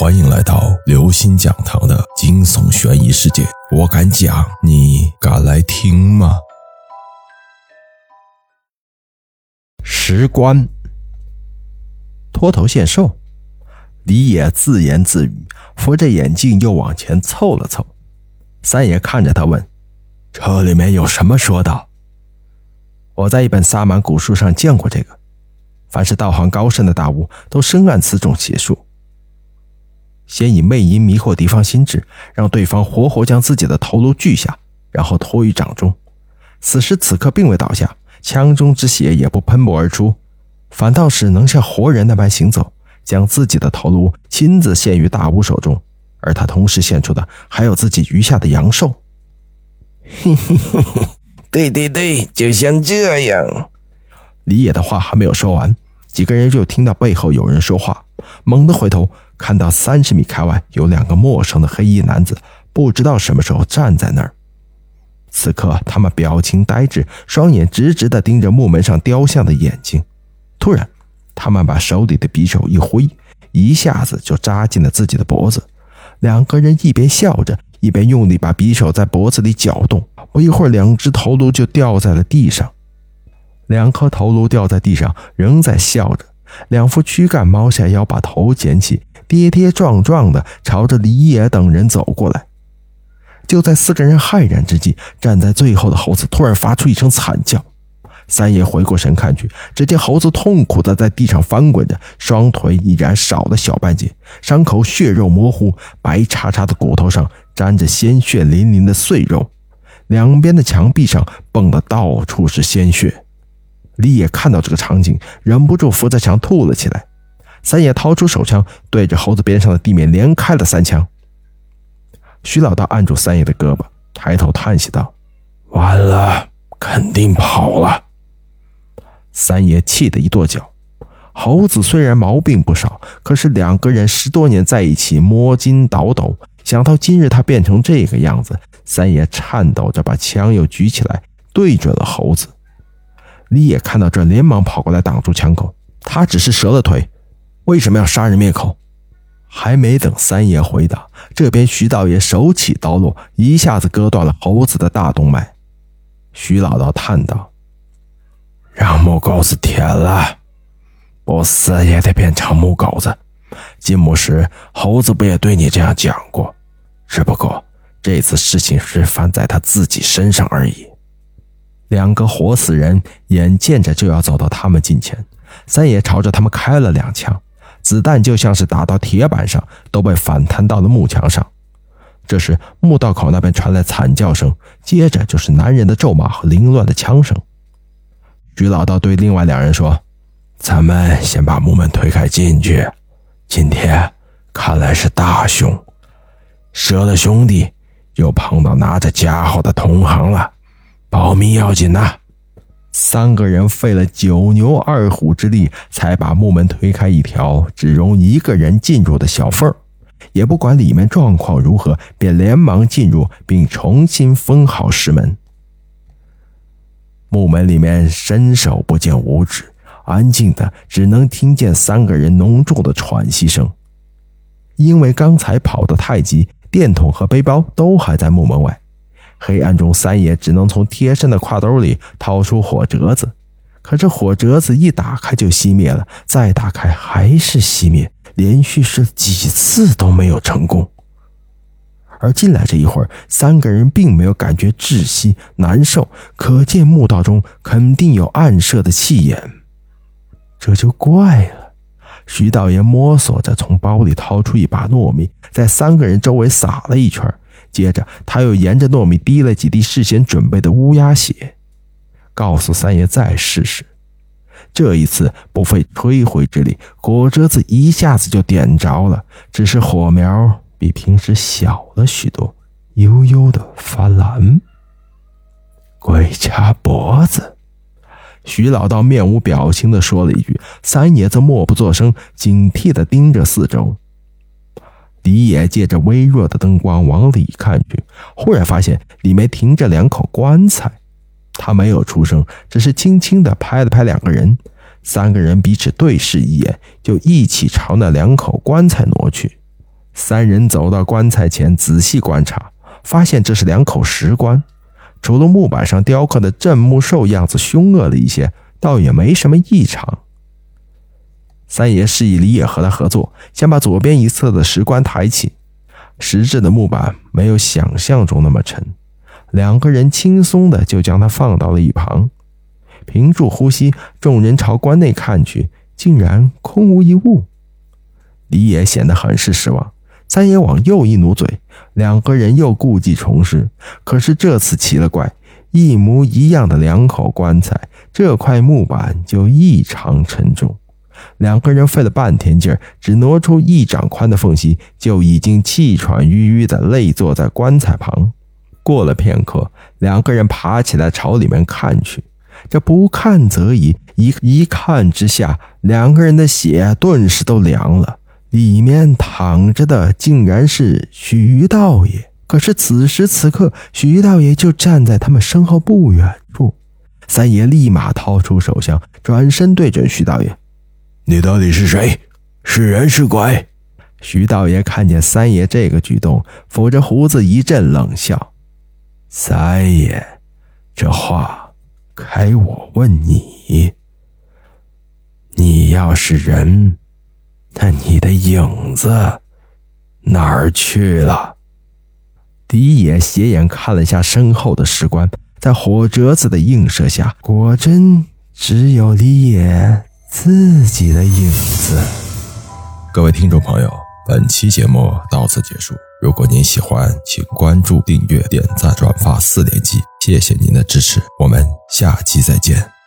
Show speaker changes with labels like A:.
A: 欢迎来到刘星讲堂的惊悚悬疑世界。我敢讲，你敢来听吗？
B: 石棺，脱头献寿。李野自言自语，扶着眼镜又往前凑了凑。三爷看着他问：“这里面有什么说道？”我在一本萨满古书上见过这个。凡是道行高深的大巫，都深谙此种邪术。先以魅淫迷惑敌方心智，让对方活活将自己的头颅锯下，然后托于掌中。此时此刻并未倒下，枪中之血也不喷薄而出，反倒是能像活人那般行走，将自己的头颅亲自献于大巫手中。而他同时献出的还有自己余下的阳寿。
C: 嘿嘿嘿嘿，对对对，就像这样。
B: 李野的话还没有说完，几个人就听到背后有人说话，猛地回头。看到三十米开外有两个陌生的黑衣男子，不知道什么时候站在那儿。此刻他们表情呆滞，双眼直直地盯着木门上雕像的眼睛。突然，他们把手里的匕首一挥，一下子就扎进了自己的脖子。两个人一边笑着，一边用力把匕首在脖子里搅动。不一会儿，两只头颅就掉在了地上。两颗头颅掉在地上，仍在笑着。两副躯干猫下腰，把头捡起。跌跌撞撞的朝着李野等人走过来。就在四个人骇然之际，站在最后的猴子突然发出一声惨叫。三爷回过神看去，只见猴子痛苦的在地上翻滚着，双腿已然少了小半截，伤口血肉模糊，白叉叉的骨头上沾着鲜血淋淋的碎肉，两边的墙壁上蹦的到处是鲜血。李野看到这个场景，忍不住扶着墙吐了起来。三爷掏出手枪，对着猴子边上的地面连开了三枪。徐老道按住三爷的胳膊，抬头叹息道：“
C: 完了，肯定跑了。”
B: 三爷气得一跺脚。猴子虽然毛病不少，可是两个人十多年在一起，摸金倒斗，想到今日他变成这个样子，三爷颤抖着把枪又举起来，对准了猴子。李野看到这，连忙跑过来挡住枪口。他只是折了腿。为什么要杀人灭口？还没等三爷回答，这边徐道爷手起刀落，一下子割断了猴子的大动脉。徐老道叹道：“
C: 让母狗子舔了，不死也得变成母狗子。进墓时，猴子不也对你这样讲过？只不过这次事情是犯在他自己身上而已。”
B: 两个活死人眼见着就要走到他们近前，三爷朝着他们开了两枪。子弹就像是打到铁板上，都被反弹到了木墙上。这时，墓道口那边传来惨叫声，接着就是男人的咒骂和凌乱的枪声。徐老道对另外两人说：“
C: 咱们先把木门推开进去。今天看来是大凶，蛇的兄弟又碰到拿着家伙的同行了，保密要紧呐。”
B: 三个人费了九牛二虎之力，才把木门推开一条只容一个人进入的小缝也不管里面状况如何，便连忙进入，并重新封好石门。木门里面伸手不见五指，安静的只能听见三个人浓重的喘息声。因为刚才跑得太急，电筒和背包都还在木门外。黑暗中，三爷只能从贴身的挎兜里掏出火折子，可这火折子一打开就熄灭了，再打开还是熄灭，连续试几次都没有成功。而进来这一会儿，三个人并没有感觉窒息难受，可见墓道中肯定有暗射的气眼，这就怪了。徐道爷摸索着从包里掏出一把糯米，在三个人周围撒了一圈。接着，他又沿着糯米滴了几滴事先准备的乌鸦血，告诉三爷再试试。这一次不费吹灰之力，火折子一下子就点着了，只是火苗比平时小了许多，悠悠的发蓝。
C: 鬼掐脖子，
B: 徐老道面无表情的说了一句，三爷则默不作声，警惕的盯着四周。李野借着微弱的灯光往里看去，忽然发现里面停着两口棺材。他没有出声，只是轻轻地拍了拍两个人。三个人彼此对视一眼，就一起朝那两口棺材挪去。三人走到棺材前，仔细观察，发现这是两口石棺，除了木板上雕刻的镇墓兽样子凶恶了一些，倒也没什么异常。三爷示意李野和他合作，先把左边一侧的石棺抬起。石质的木板没有想象中那么沉，两个人轻松的就将它放到了一旁。屏住呼吸，众人朝棺内看去，竟然空无一物。李野显得很是失望。三爷往右一努嘴，两个人又故技重施。可是这次奇了怪，一模一样的两口棺材，这块木板就异常沉重。两个人费了半天劲儿，只挪出一掌宽的缝隙，就已经气喘吁吁地累坐在棺材旁。过了片刻，两个人爬起来朝里面看去。这不看则已，一一看之下，两个人的血顿时都凉了。里面躺着的竟然是徐道爷。可是此时此刻，徐道爷就站在他们身后不远处。三爷立马掏出手枪，转身对准徐道爷。
C: 你到底是谁？是人是鬼？
B: 徐道爷看见三爷这个举动，抚着胡子一阵冷笑：“
C: 三爷，这话该我问你。你要是人，那你的影子哪儿去了？”
B: 狄野斜眼看了下身后的石棺，在火折子的映射下，果真只有李野。自己的影子。
A: 各位听众朋友，本期节目到此结束。如果您喜欢，请关注、订阅、点赞、转发四连击，谢谢您的支持。我们下期再见。